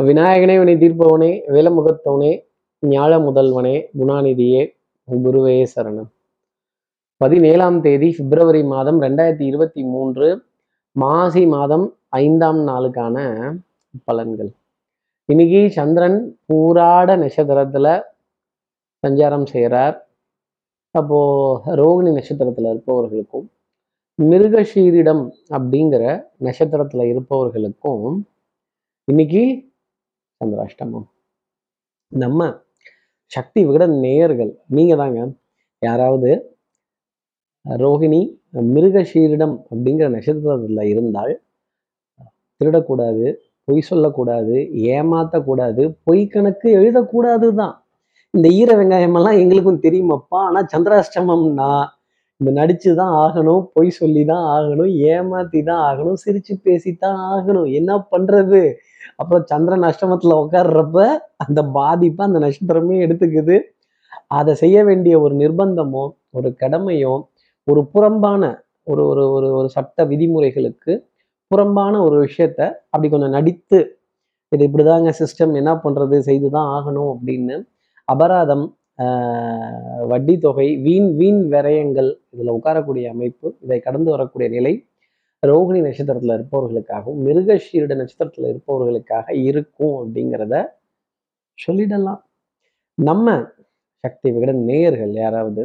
விநாயகனே வினை தீர்ப்பவனே வேலமுகத்தவனே ஞாழ முதல்வனே குணாநிதியே குருவே சரணம். பதினேழாம் தேதி பிப்ரவரி மாதம் ரெண்டாயிரத்தி இருபத்தி மூன்று மாசி மாதம் ஐந்தாம் நாளுக்கான பலன்கள். இன்னைக்கு சந்திரன் பூராட நட்சத்திரத்துல சஞ்சாரம் செய்கிறார் அப்போ ரோகிணி நட்சத்திரத்துல இருப்பவர்களுக்கும் மிருகஷீரிடம் அப்படிங்கிற நட்சத்திரத்துல இருப்பவர்களுக்கும் இன்னைக்கு சந்திராஷ்டமம் நம்ம சக்தி விகட நேயர்கள் நீங்க தாங்க யாராவது ரோகிணி மிருகஷீரிடம் அப்படிங்கிற நட்சத்திரத்துல இருந்தால் திருடக்கூடாது பொய் சொல்லக்கூடாது ஏமாத்தக்கூடாது பொய் கணக்கு எழுதக்கூடாது தான் இந்த ஈர வெங்காயம் எல்லாம் எங்களுக்கும் தெரியுமப்பா? ஆனா சந்திராஷ்டமம்னா இந்த நடிச்சு தான் ஆகணும் பொய் சொல்லி தான் ஆகணும் ஏமாத்தி தான் ஆகணும் சிரிச்சு பேசி தான் ஆகணும். என்ன பண்றது? அப்புறம் சந்திரன் அஷ்டமத்தில் உட்கார்றப்ப அந்த பாதிப்பை அந்த நட்சத்திரமே எடுத்துக்குது. அதை செய்ய வேண்டிய ஒரு நிர்பந்தமோ ஒரு கடமையோ ஒரு புறம்பான ஒரு ஒரு ஒரு ஒரு சட்ட விதிமுறைகளுக்கு புறம்பான ஒரு விஷயத்த அப்படி கொஞ்சம் நடித்து இது இப்படிதாங்க சிஸ்டம் என்ன பண்றது செய்து தான் ஆகணும் அப்படின்னு அபராதம் ஆஹ் வட்டி தொகை வீண் வீண் விரயங்கள் இதுல உட்காரக்கூடிய அமைப்பு இதை கடந்து வரக்கூடிய நிலை ரோகிணி நட்சத்திரத்துல இருப்பவர்களுக்காகவும் மிருகஷீரிட நட்சத்திரத்துல இருப்பவர்களுக்காக இருக்கும் அப்படிங்கிறத சொல்லிடலாம். நம்ம சக்தி விகடன் நேயர்கள் யாராவது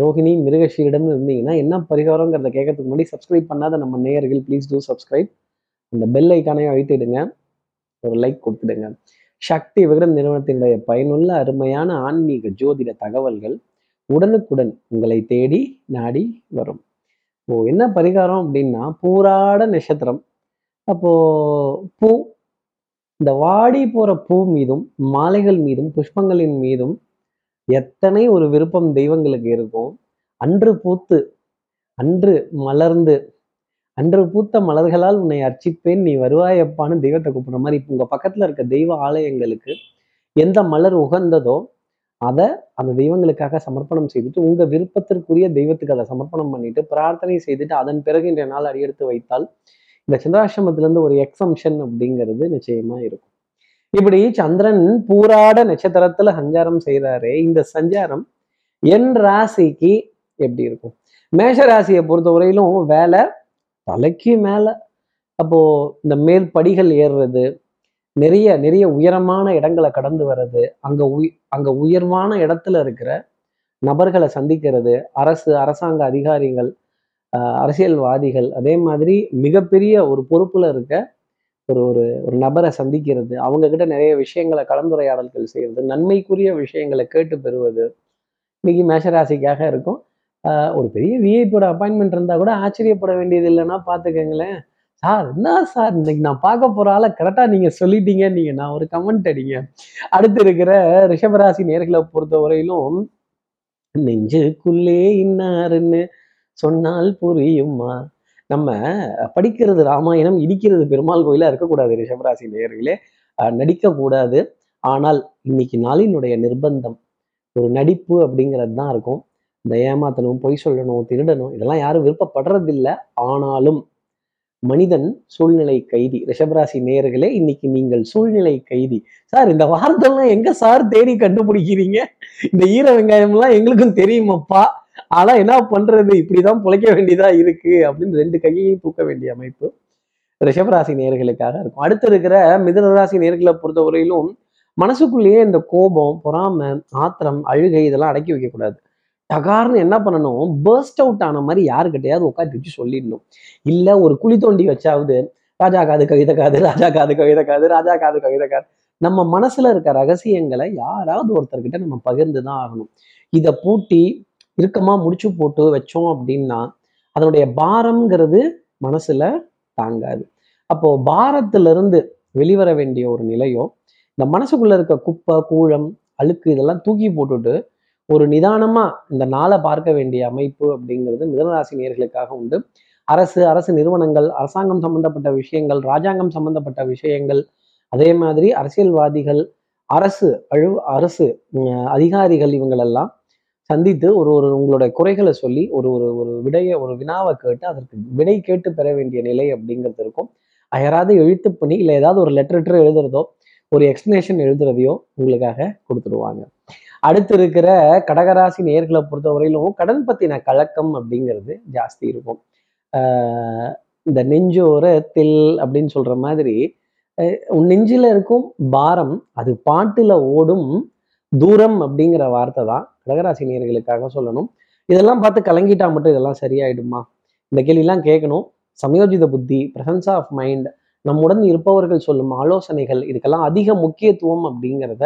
ரோஹிணி மிருகஷீரிடம்னு இருந்தீங்கன்னா என்ன பரிகாரங்கிறத கேட்கறதுக்கு முன்னாடி சப்ஸ்கிரைப் பண்ணாத நம்ம நேயர்கள் ப்ளீஸ் டூ சப்ஸ்கிரைப் அந்த பெல் ஐக்கானையும் அழுத்திடுங்க. ஒரு லைக் கொடுத்துடுங்க. சக்தி விகடன் நிறுவனத்தினுடைய பயனுள்ள அருமையான ஆன்மீக ஜோதிட தகவல்கள் உடனுக்குடன் உங்களை தேடி நாடி வரும். ஓ என்ன பரிகாரம் அப்படின்னா பூராட நட்சத்திரம். அப்போ பூ இந்த வாடி போற பூ மீதும் மாலைகள் மீதும் புஷ்பங்களின் மீதும் எத்தனை ஒரு விருப்பம் தெய்வங்களுக்கு இருக்கும். அன்று பூத்து அன்று மலர்ந்து அன்று பூத்த மலர்களால் உன்னை அர்ச்சிப்பேன் நீ வருவாயப்பான்னு தெய்வத்தை கூப்பிடுற மாதிரி இப்போ உங்க பக்கத்துல இருக்க தெய்வ ஆலயங்களுக்கு எந்த மலர் உகந்ததோ அதை அந்த தெய்வங்களுக்காக சமர்ப்பணம் செய்துட்டு உங்க விருப்பத்திற்குரிய தெய்வத்துக்கு அதை சமர்ப்பணம் பண்ணிட்டு பிரார்த்தனை செய்துட்டு அதன் பிறகு இன்றைய நாள் அடியெடுத்து வைத்தால் இந்த சந்திராசிரமத்திலேருந்து ஒரு எக்ஸம்ஷன் அப்படிங்கிறது நிச்சயமா இருக்கும். இப்படி சந்திரன் பூராட நட்சத்திரத்துல சஞ்சாரம் செய்கிறாரே இந்த சஞ்சாரம் என் ராசிக்கு எப்படி இருக்கும்? மேஷ ராசியை பொறுத்த வரையிலும் வேலை தலைக்கு மேல. அப்போ இந்த மேல் படிகள் ஏறுறது நிறைய நிறைய உயரமான இடங்களை கடந்து வர்றது அங்க உய் அங்க உயர்வான இடத்துல இருக்கிற நபர்களை சந்திக்கிறது அரசு அரசாங்க அதிகாரிகள் அரசியல்வாதிகள் அதே மாதிரி மிகப்பெரிய ஒரு பொறுப்புல இருக்க ஒரு ஒரு ஒரு நபரை சந்திக்கிறது அவங்க கிட்ட நிறைய விஷயங்களை கலந்துரையாடல்கள் செய்யறது நன்மைக்குரிய விஷயங்களை கேட்டு பெறுவது இன்னைக்கு மேஷராசிக்காக இருக்கும். ஒரு பெரிய விஐபியோட அப்பாயின்மெண்ட் இருந்தால் கூட ஆச்சரியப்பட வேண்டியது இல்லைன்னா பார்த்துக்கங்களேன் சார் என்ன சார் இன்னைக்கு நான் பார்க்க போற ஆளை கரெக்டா நீங்க சொல்லிட்டீங்க. நீங்க நான் ஒரு கமெண்ட் அடிங்க. அடுத்து இருக்கிற ரிஷபராசி நேர்களை பொறுத்த வரையிலும் நெஞ்சுக்குள்ளே இன்னாருன்னு சொன்னால் புரியுமா? நம்ம படிக்கிறது ராமாயணம் இடிக்கிறது பெருமாள் கோயிலா இருக்கக்கூடாது ரிஷபராசி நேர்களே. நடிக்கக்கூடாது. ஆனால் இன்னைக்கு நாளினுடைய நிர்பந்தம் ஒரு நடிப்பு அப்படிங்கிறது தான் இருக்கும். இந்த ஏமாத்தணும் பொய் சொல்லணும் திருடணும் இதெல்லாம் யாரும் விருப்பப்படுறதில்ல. ஆனாலும் மனிதன் சூழ்நிலை கைதி. ரிஷபராசி நேயர்களே இன்னைக்கு நீங்கள் சூழ்நிலை கைதி. சார் இந்த வார்த்தைலாம் எங்க சார் தேடி கண்டுபிடிக்கிறீங்க? இந்த ஈர வெங்காயம்லாம் எங்களுக்கும் தெரியுமப்பா? ஆனா என்ன பண்றது? இப்படிதான் பிழைக்க வேண்டியதா இருக்கு அப்படின்னு ரெண்டு கையையும் தூக்க வேண்டிய அமைப்பு ரிஷபராசி நேர்களுக்காக இருக்கும். அடுத்து இருக்கிற மிதனராசி நேர்களை பொறுத்தவரையிலும் மனசுக்குள்ளேயே இந்த கோபம் பொறாமை ஆத்திரம் அழுகை இதெல்லாம் அடக்கி வைக்கக்கூடாது. டகார்னு என்ன பண்ணணும்? பர்ஸ்ட் அவுட் ஆன மாதிரி யாருக்கிட்டையாவது உட்காந்து வச்சு சொல்லிடணும். இல்லை ஒரு குழி தோண்டி வச்சாவது ராஜா காது கவிதை காது ராஜா காது கவிதை காது ராஜா காது கவிதை காது. நம்ம மனசுல இருக்க ரகசியங்களை யாராவது ஒருத்தர்கிட்ட நம்ம பகிர்ந்து தான் ஆகணும். இதை பூட்டி இறுக்கமா முடிச்சு போட்டு வச்சோம் அப்படின்னா அதனுடைய பாரம்ங்கிறது மனசுல தாங்காது. அப்போ பாரத்துல இருந்து வெளிவர வேண்டிய ஒரு நிலையோ இந்த மனசுக்குள்ள இருக்க குப்பை கூழம் அழுக்கு இதெல்லாம் தூக்கி போட்டுட்டு ஒரு நிதானமா இந்த நாளை பார்க்க வேண்டிய அமைப்பு அப்படிங்கிறது மிதனராசி நேர்களுக்காக உண்டு. அரசு அரசு நிறுவனங்கள் அரசாங்கம் சம்பந்தப்பட்ட விஷயங்கள் ராஜாங்கம் சம்பந்தப்பட்ட விஷயங்கள் அதே மாதிரி அரசியல்வாதிகள் அரசு அழு அரசு அதிகாரிகள் இவங்களெல்லாம் சந்தித்து ஒரு ஒரு உங்களுடைய குறைகளை சொல்லி ஒரு ஒரு ஒரு விடைய ஒரு வினாவை கேட்டு அதற்கு விடை கேட்டு பெற வேண்டிய நிலை அப்படிங்கிறது இருக்கும். அயராது எழுத்து பண்ணி இல்லை ஏதாவது ஒரு லெட்டர் லெட்டர் எழுதுறதோ ஒரு எக்ஸ்பிளனேஷன் எழுதுறதையோ உங்களுக்காக கொடுத்துருவாங்க அடுத்து இருக்கிற கடகராசி நேர்களை பொறுத்த வரையிலும் கடன் பத்தின கலக்கம் அப்படிங்கிறது ஜாஸ்தி இருக்கும். இந்த நெஞ்சோர தில் அப்படின்னு சொல்ற மாதிரி உன் நெஞ்சில் இருக்கும் பாரம் அது பாட்டில் ஓடும் தூரம் அப்படிங்கிற வார்த்தை தான் கடகராசி நேர்களுக்காக சொல்லணும். இதெல்லாம் பார்த்து கலங்கிட்டா மட்டும் இதெல்லாம் சரியாயிடுமா? இந்த கேள்விலாம் கேட்கணும். சமயோஜித புத்தி பிரசன்ஸ் ஆஃப் மைண்ட் நம்முடன் இருப்பவர்கள் சொல்லும் ஆலோசனைகள் இதுக்கெல்லாம் அதிக முக்கியத்துவம் அப்படிங்கிறத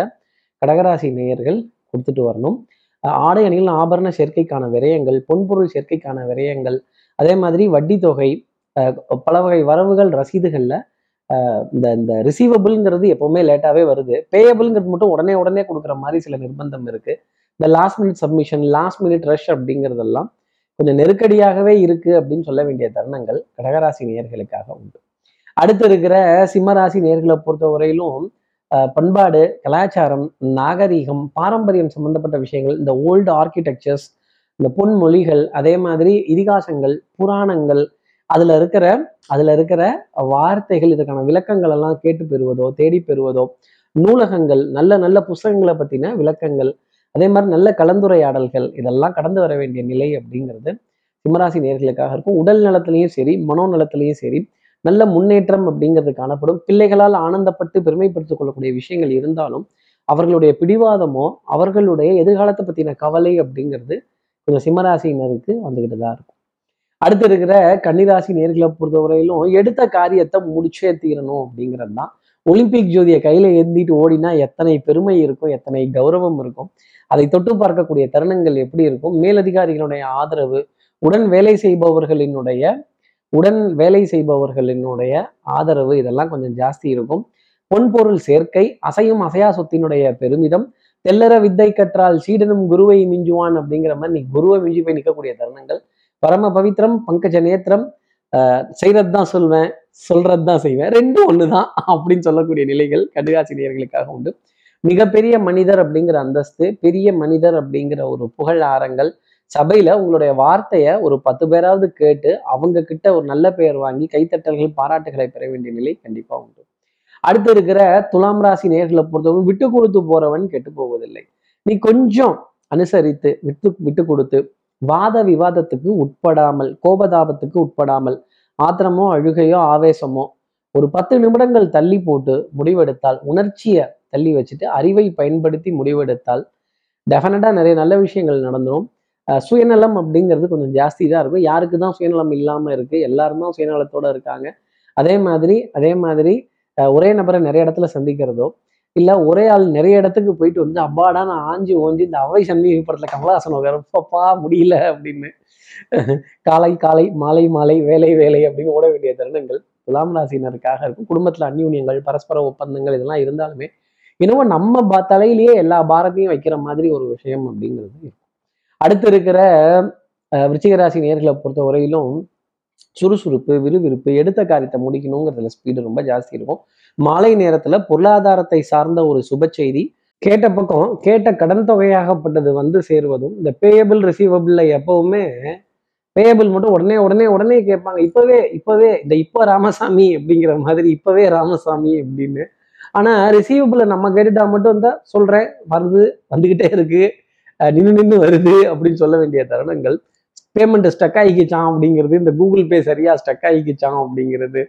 கடகராசி நேயர்கள் கொடுத்துட்டு வரணும். ஆடை அணிகள் ஆபரண சேர்க்கைக்கான விரயங்கள் பொன்பொருள் சேர்க்கைக்கான விரயங்கள் அதே மாதிரி வட்டி தொகை பல வகை வரவுகள் ரசீதுகளில் இந்த இந்த ரிசீவபிள்ங்கிறது எப்பவுமே லேட்டாகவே வருது. பேயபிள்ங்கிறது மட்டும் உடனே உடனே கொடுக்குற மாதிரி சில நிர்பந்தம் இருக்குது இந்த last minute submission last minute rush அப்படிங்கிறதெல்லாம் கொஞ்சம் நெருக்கடியாகவே இருக்குது அப்படின்னு சொல்ல வேண்டிய தருணங்கள் கடகராசி நேர்களுக்காக உண்டு. அடுத்து இருக்கிற சிம்மராசி நேர்களை பொறுத்த வரையிலும் பண்பாடு கலாச்சாரம் நாகரீகம் பாரம்பரியம் சம்பந்தப்பட்ட விஷயங்கள் இந்த ஓல்டு ஆர்கிடெக்சர்ஸ் இந்த பொன்மொழிகள் அதே மாதிரி இதிகாசங்கள் புராணங்கள் அதில் இருக்கிற அதில் இருக்கிற வார்த்தைகள் இதுக்கான விளக்கங்கள் எல்லாம் கேட்டு பெறுவதோ தேடி பெறுவதோ நூலகங்கள் நல்ல நல்ல புஸ்தகங்களை பற்றின விளக்கங்கள் அதே மாதிரி நல்ல கலந்துரையாடல்கள் இதெல்லாம் கடந்து வர வேண்டிய நிலை அப்படிங்கிறது சிம்மராசி நேர்களுக்காக இருக்கும். உடல் நலத்திலையும் சரி மனோ நலத்திலையும் சரி நல்ல முன்னேற்றம் அப்படிங்கிறது காணப்படும். பிள்ளைகளால் ஆனந்தப்பட்டு பெருமைப்படுத்திக் கொள்ளக்கூடிய விஷயங்கள் இருந்தாலும் அவர்களுடைய பிடிவாதமோ அவர்களுடைய எதிர்காலத்தை பற்றின கவலை அப்படிங்கிறது கொஞ்சம் சிம்மராசினருக்கு வந்துக்கிட்டு தான் இருக்கும். அடுத்து இருக்கிற கன்னிராசி நேர்களை பொறுத்தவரையிலும் எடுத்த காரியத்தை முடிச்சே தீரணும் அப்படிங்கிறது தான். ஒலிம்பிக் ஜோதியை கையில ஏந்திட்டு ஓடினா எத்தனை பெருமை இருக்கும் எத்தனை கௌரவம் இருக்கும். அதை தொட்டு பார்க்கக்கூடிய தருணங்கள் எப்படி இருக்கும்? மேலதிகாரிகளுடைய ஆதரவு உடன் வேலை செய்பவர்களினுடைய உடன் வேலை செய்பவர்களினுடைய ஆதரவு இதெல்லாம் கொஞ்சம் ஜாஸ்தி இருக்கும். பொன்பொருள் சேர்க்கை அசையும் அசையா சொத்தினுடைய பெருமிதம் தெல்லற வித்தை கற்றால் சீடனும் குருவை மிஞ்சுவான் அப்படிங்கிற மாதிரி நீ குருவை மிஞ்சி போய் நிற்கக்கூடிய தருணங்கள். பரம பவித்ரம் பங்கஜ நேத்திரம் ஆஹ் தான் சொல்வேன் சொல்றது தான் செய்வேன். ரெண்டும் ஒண்ணுதான் அப்படின்னு சொல்லக்கூடிய நிலைகள் கடுகாசிரியர்களுக்காக உண்டு. மிகப்பெரிய மனிதர் அப்படிங்கிற அந்தஸ்து பெரிய மனிதர் அப்படிங்கிற ஒரு புகழ் ஆரங்கள் சபையில உங்களுடைய வார்த்தையை ஒரு பத்து பேராவது கேட்டு அவங்க கிட்ட ஒரு நல்ல பெயர் வாங்கி கைத்தட்டல்கள் பாராட்டுகளை பெற வேண்டிய நிலை கண்டிப்பா உண்டு. அடுத்து இருக்கிற துலாம் ராசி நேர்களை பொறுத்தவரை விட்டு கொடுத்து போறவன் கெட்டு போவதில்லை. நீ கொஞ்சம் அனுசரித்து விட்டு விட்டு கொடுத்து வாத விவாதத்துக்கு உட்படாமல் கோபதாபத்துக்கு உட்படாமல் ஆத்திரமோ அழுகையோ ஆவேசமோ ஒரு பத்து நிமிடங்கள் தள்ளி போட்டு முடிவெடுத்தால் உணர்ச்சியை தள்ளி வச்சுட்டு அறிவை பயன்படுத்தி முடிவெடுத்தால் டெஃபினட்டாக நிறைய நல்ல விஷயங்கள் நடந்துடும் சுயநலம் அப்படிங்கிறது கொஞ்சம் ஜாஸ்தி தான் இருக்கும். யாருக்கு தான் சுயநலம் இல்லாமல் இருக்குது எல்லாரும் தான் இருக்காங்க. அதே மாதிரி அதே மாதிரி ஒரே நபரை நிறைய இடத்துல சந்திக்கிறதோ இல்லை ஒரே ஆள் நிறைய இடத்துக்கு போயிட்டு வந்து அப்பாடா நான் ஆஞ்சி ஓஞ்சி இந்த அவை சண்முகி படத்தில் கமலஹாசன் வரப்பப்பா முடியல அப்படின்னு. காலை காலை மாலை மாலை வேலை வேலை அப்படின்னு ஓட வேண்டிய தருணங்கள் துலாம் ராசினருக்காக இருக்கும். குடும்பத்தில் அந்யூன்யங்கள் பரஸ்பர ஒப்பந்தங்கள் இதெல்லாம் இருந்தாலுமே இன்னமும் நம்ம தலையிலேயே எல்லா பாரத்தையும் வைக்கிற மாதிரி ஒரு விஷயம் அப்படிங்கிறது இருக்கும் அடுத்து இருக்கிற விருச்சிகராசி நேர்களை பொறுத்த வரையிலும் சுறுசுறுப்பு விறுவிறுப்பு எடுத்த காரியத்தை முடிக்கணுங்கிறதுல ஸ்பீடு ரொம்ப ஜாஸ்தி இருக்கும். மாலை நேரத்துல பொருளாதாரத்தை சார்ந்த ஒரு சுப செய்தி கேட்ட பக்கம் கேட்ட கடன் தொகையாகப்பட்டது வந்து சேருவதும் இந்த பேயபிள் ரிசீவபிள்ல எப்பவுமே பேயபிள் மட்டும் உடனே உடனே உடனே கேட்பாங்க. இப்பவே இப்பவே இந்த இப்போ ராமசாமி அப்படிங்கிற மாதிரி இப்பவே ராமசாமி அப்படின்னு. ஆனா ரிசீவபிள நம்ம கேட்டுட்டா மட்டும் இருந்தா சொல்றேன் வருது வந்துகிட்டே இருக்கு. நின்று நின்னு வருது அப்படின்னு சொல்ல வேண்டிய தருணங்கள். பேமெண்ட் ஸ்டக் ஆகிக்கிச்சான் அப்படிங்கிறது இந்த கூகுள் பே சரியா ஸ்டக் ஆகிக்கிச்சான் அப்படிங்கிறது.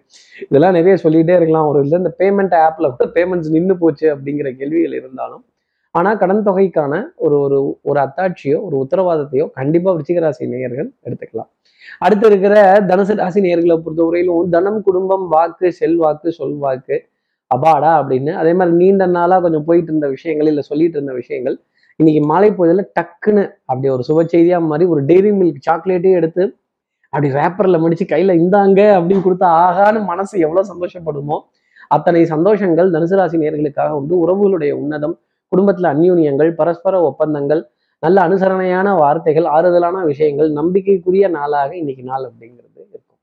இதெல்லாம் நிறைய சொல்லிட்டே இருக்கலாம். ஒரு இல்லை இந்த பேமெண்ட் ஆப்ல கூட பேமெண்ட்ஸ் நின்று போச்சு அப்படிங்கிற கேள்விகள் இருந்தாலும் ஆனா கடன் தொகைக்கான ஒரு ஒரு ஒரு அத்தாட்சியோ ஒரு உத்தரவாதத்தையோ கண்டிப்பா விருச்சிகராசி நேயர்கள் எடுத்துக்கலாம். அடுத்து இருக்கிற தனுசு ராசி நேர்களை பொறுத்தவரையிலும் தனம் குடும்பம் வாக்கு செல்வாக்கு சொல்வாக்கு அபாடா அப்படின்னு. அதே மாதிரி நீண்ட நாளா கொஞ்சம் போயிட்டு இருந்த விஷயங்கள் இல்லை சொல்லிட்டு இருந்த விஷயங்கள் இன்னைக்கு மாலை பொழுதுல டக்குன்னு அப்படி ஒரு சுப செய்தியாக மாதிரி ஒரு டெய்ரி மில்க் சாக்லேட்டே எடுத்து அப்படி ரேப்பர்ல மடிச்சு கையில இந்தாங்க அப்படின்னு கொடுத்தா ஆகான்னு மனசு எவ்வளவு சந்தோஷப்படுமோ அத்தனை சந்தோஷங்கள் தனுசு ராசி நேர்களுக்காக உண்டு. உறவுகளுடைய உன்னதம் குடும்பத்துல அந்யூன்யங்கள் பரஸ்பர ஒப்பந்தங்கள் நல்ல அனுசரணையான வார்த்தைகள் ஆறுதலான விஷயங்கள் நம்பிக்கைக்குரிய நாளாக இன்னைக்கு நாள் அப்படிங்கிறது இருக்கும்.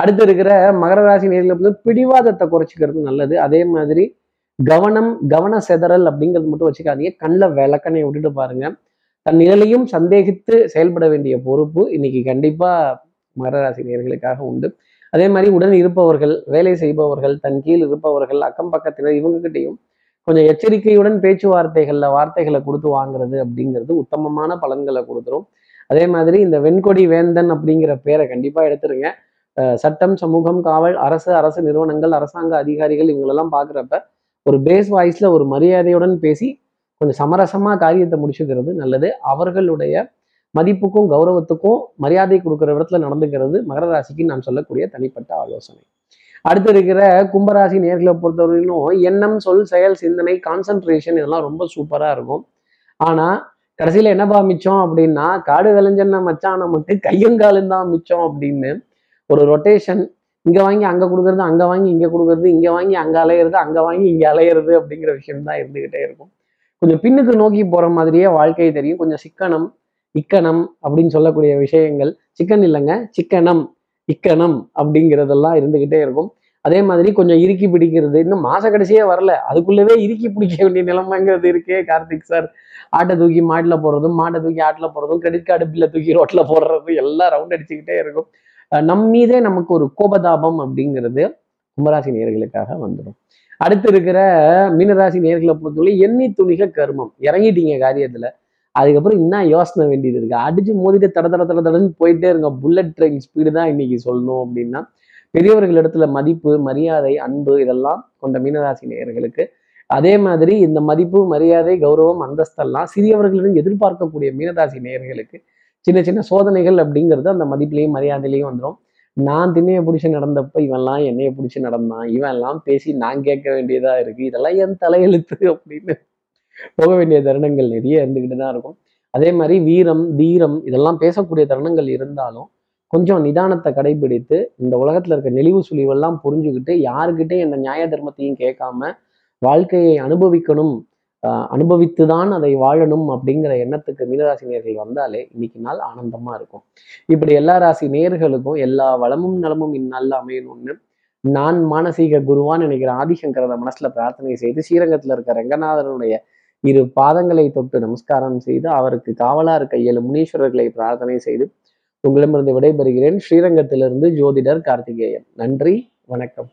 அடுத்து இருக்கிற மகர ராசி நேர்களை வந்து பிடிவாதத்தை குறைச்சிக்கிறது நல்லது. அதே மாதிரி கவனம் கவன செதறல் அப்படிங்கிறது மட்டும் வச்சுக்காதீங்க. கண்ணில் விளக்கனை விட்டுட்டு பாருங்க. தன் நிழலையும் சந்தேகித்து செயல்பட வேண்டிய பொறுப்பு இன்னைக்கு கண்டிப்பா மகராசி நேர்களுக்காக உண்டு. அதே மாதிரி உடன் இருப்பவர்கள் வேலை செய்பவர்கள் தன் கீழ் இருப்பவர்கள் அக்கம் பக்கத்தினர் இவங்ககிட்டையும் கொஞ்சம் எச்சரிக்கையுடன் பேச்சுவார்த்தைகள்ல வார்த்தைகளை கொடுத்து வாங்குறது அப்படிங்கிறது உத்தமமான பலன்களை கொடுத்துரும். அதே மாதிரி இந்த வெண்கொடி வேந்தன் அப்படிங்கிற பேரை கண்டிப்பா எடுத்துருங்க. சட்டம் சமூகம் காவல் அரசு அரசு நிறுவனங்கள் அரசாங்க அதிகாரிகள் இவங்களெல்லாம் பார்க்குறப்ப ஒரு பேஸ் வாய்ஸில் ஒரு மரியாதையுடன் பேசி கொஞ்சம் சமரசமாக காரியத்தை முடிச்சுக்கிறது நல்லது. அவர்களுடைய மதிப்புக்கும் கௌரவத்துக்கும் மரியாதை கொடுக்குற இடத்துல நடந்துக்கிறது மகர ராசிக்கு நான் சொல்லக்கூடிய தனிப்பட்ட ஆலோசனை. அடுத்து இருக்கிற கும்பராசி நேர்களை பொறுத்தவரையிலும் எண்ணம் சொல் செயல் சிந்தனை கான்சன்ட்ரேஷன் இதெல்லாம் ரொம்ப சூப்பராக இருக்கும். ஆனால் கடைசியில் என்னப்பா மிச்சம் அப்படின்னா காடு விளைஞ்சன்ன மச்சான் நமக்கு கையங்காலும் தான் மிச்சம் அப்படின்னு ஒரு ரொட்டேஷன் இங்க வாங்கி அங்க கொடுக்கறது அங்க வாங்கி இங்க கொடுக்கறது இங்க வாங்கி அங்க அலையிறது அங்க வாங்கி இங்க அலையிறது அப்படிங்கிற விஷயம் தான் இருந்துகிட்டே இருக்கும். கொஞ்சம் பின்னுக்கு நோக்கி போற மாதிரியே வாழ்க்கை தெரியும். கொஞ்சம் சிக்கனம் இக்கணம் அப்படின்னு சொல்லக்கூடிய விஷயங்கள். சிக்கன் இல்லைங்க சிக்கனம் இக்கணம் அப்படிங்கிறதெல்லாம் இருந்துகிட்டே இருக்கும். அதே மாதிரி கொஞ்சம் இறுக்கி பிடிக்கிறது. இன்னும் மாச கடைசியே வரல. அதுக்குள்ளவே இறுக்கி பிடிக்க வேண்டிய நிலைமைங்கிறது இருக்கே கார்த்திக் சார். ஆட்டை தூக்கி மாட்டில் போடுறதும் மாட்டை தூக்கி ஆட்டில் போடுறதும் கிரெடிட் கார்டு பில்லை தூக்கி ரோட்டில் போடுறதும் எல்லாம் ரவுண்ட் அடிச்சுக்கிட்டே இருக்கும். நம் மீதே நமக்கு ஒரு கோபதாபம் அப்படிங்கிறது கும்பராசி நேர்களுக்காக வந்துடும். அடுத்து இருக்கிற மீனராசி நேர்களை பொறுத்தவரை எண்ணி துணிக கர்மம். இறங்கிட்டீங்க காரியத்துல. அதுக்கப்புறம் இன்னும் யோசனை வேண்டியது இருக்கு? அடிச்சு மோதிட்டு தட தட தட தடன்னு போயிட்டே இருங்க. புல்லட் ட்ரெயின் ஸ்பீடு தான் இன்னைக்கு சொல்லணும் அப்படின்னா. பெரியவர்கள் இடத்துல மதிப்பு மரியாதை அன்பு இதெல்லாம் கொண்ட மீனராசி நேயர்களுக்கு அதே மாதிரி இந்த மதிப்பு மரியாதை கௌரவம் அந்தஸ்தெல்லாம் சிறியவர்களிடம் எதிர்பார்க்கக்கூடிய மீனராசி நேயர்களுக்கு சின்ன சின்ன சோதனைகள் அப்படிங்கிறது அந்த மதிப்புலையும் மரியாதையிலையும் வந்துடும் நான் திண்ணையை பிடிச்சி நடந்தப்ப இவன்லாம் என்னைய பிடிச்சி நடந்தான். இவெல்லாம் பேசி நான் கேட்க வேண்டியதா இருக்கு. இதெல்லாம் என் தலையெழுத்து அப்படின்னு போக வேண்டிய தருணங்கள் நிறைய இருந்துக்கிட்டு தான் இருக்கும். அதே மாதிரி வீரம் தீரம் இதெல்லாம் பேசக்கூடிய தருணங்கள் இருந்தாலும் கொஞ்சம் நிதானத்தை கடைபிடித்து இந்த உலகத்துல இருக்க நெளிவு சுழிவெல்லாம் புரிஞ்சுக்கிட்டு யாருக்கிட்டே இந்த நியாய தர்மத்தையும் கேட்காம வாழ்க்கையை அனுபவிக்கணும் அனுபவித்து தான் அதை வாழணும் அப்படிங்கிற எண்ணத்துக்கு மீனராசி நேர்கள் வந்தாலே இன்னைக்கு நாள் ஆனந்தமா இருக்கும். இப்படி எல்லா ராசி நேர்களுக்கும் எல்லா வளமும் நலமும் இந்நாளில் அமையணும்னு நான் மானசீக குருவான்னு நினைக்கிற ஆதிசங்கரத மனசுல பிரார்த்தனை செய்து ஸ்ரீரங்கத்துல இருக்க ரங்கநாதனுடைய இரு பாதங்களை தொட்டு நமஸ்காரம் செய்து அவருக்கு காவலா இருக்க ஏழு முனீஸ்வரர்களை பிரார்த்தனை செய்து உங்களிடமிருந்து விடைபெறுகிறேன். ஸ்ரீரங்கத்திலிருந்து ஜோதிடர் கார்த்திகேயன். நன்றி வணக்கம்.